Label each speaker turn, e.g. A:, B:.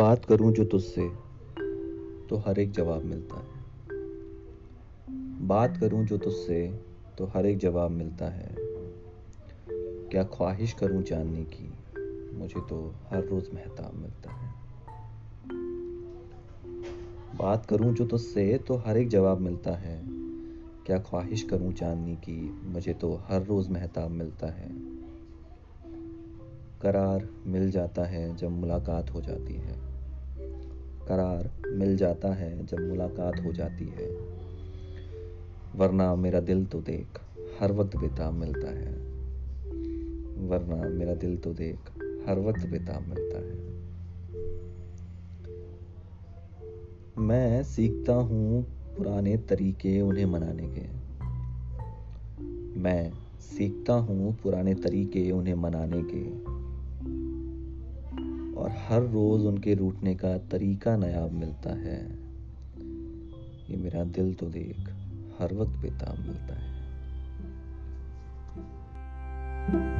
A: बात करूँ जो तुझसे तो हर एक जवाब मिलता है। बात करूँ जो तुझसे तो हर एक जवाब मिलता है। क्या ख्वाहिश करूँ जानने की, मुझे तो हर रोज मेहताब मिलता है। बात करूँ जो तुझसे तो हर एक जवाब मिलता है। क्या ख्वाहिश करूँ जानने की, मुझे तो हर रोज मेहताब मिलता है। करार मिल जाता है जब मुलाकात हो जाती है। करार मिल जाता है जब मुलाकात हो जाती है। वरना मेरा दिल तो देख हर वक्त बेताब मिलता है। वरना मेरा दिल तो देख हर वक्त बेताब मिलता है। मैं सीखता हूँ पुराने तरीके उन्हें मनाने के। मैं सीखता हूँ पुराने तरीके उन्हें मनाने के। और हर रोज़ उनके रूटने का तरीका नयाब मिलता है। ये मेरा दिल तो देख हर वक्त बेताब मिलता है। thank you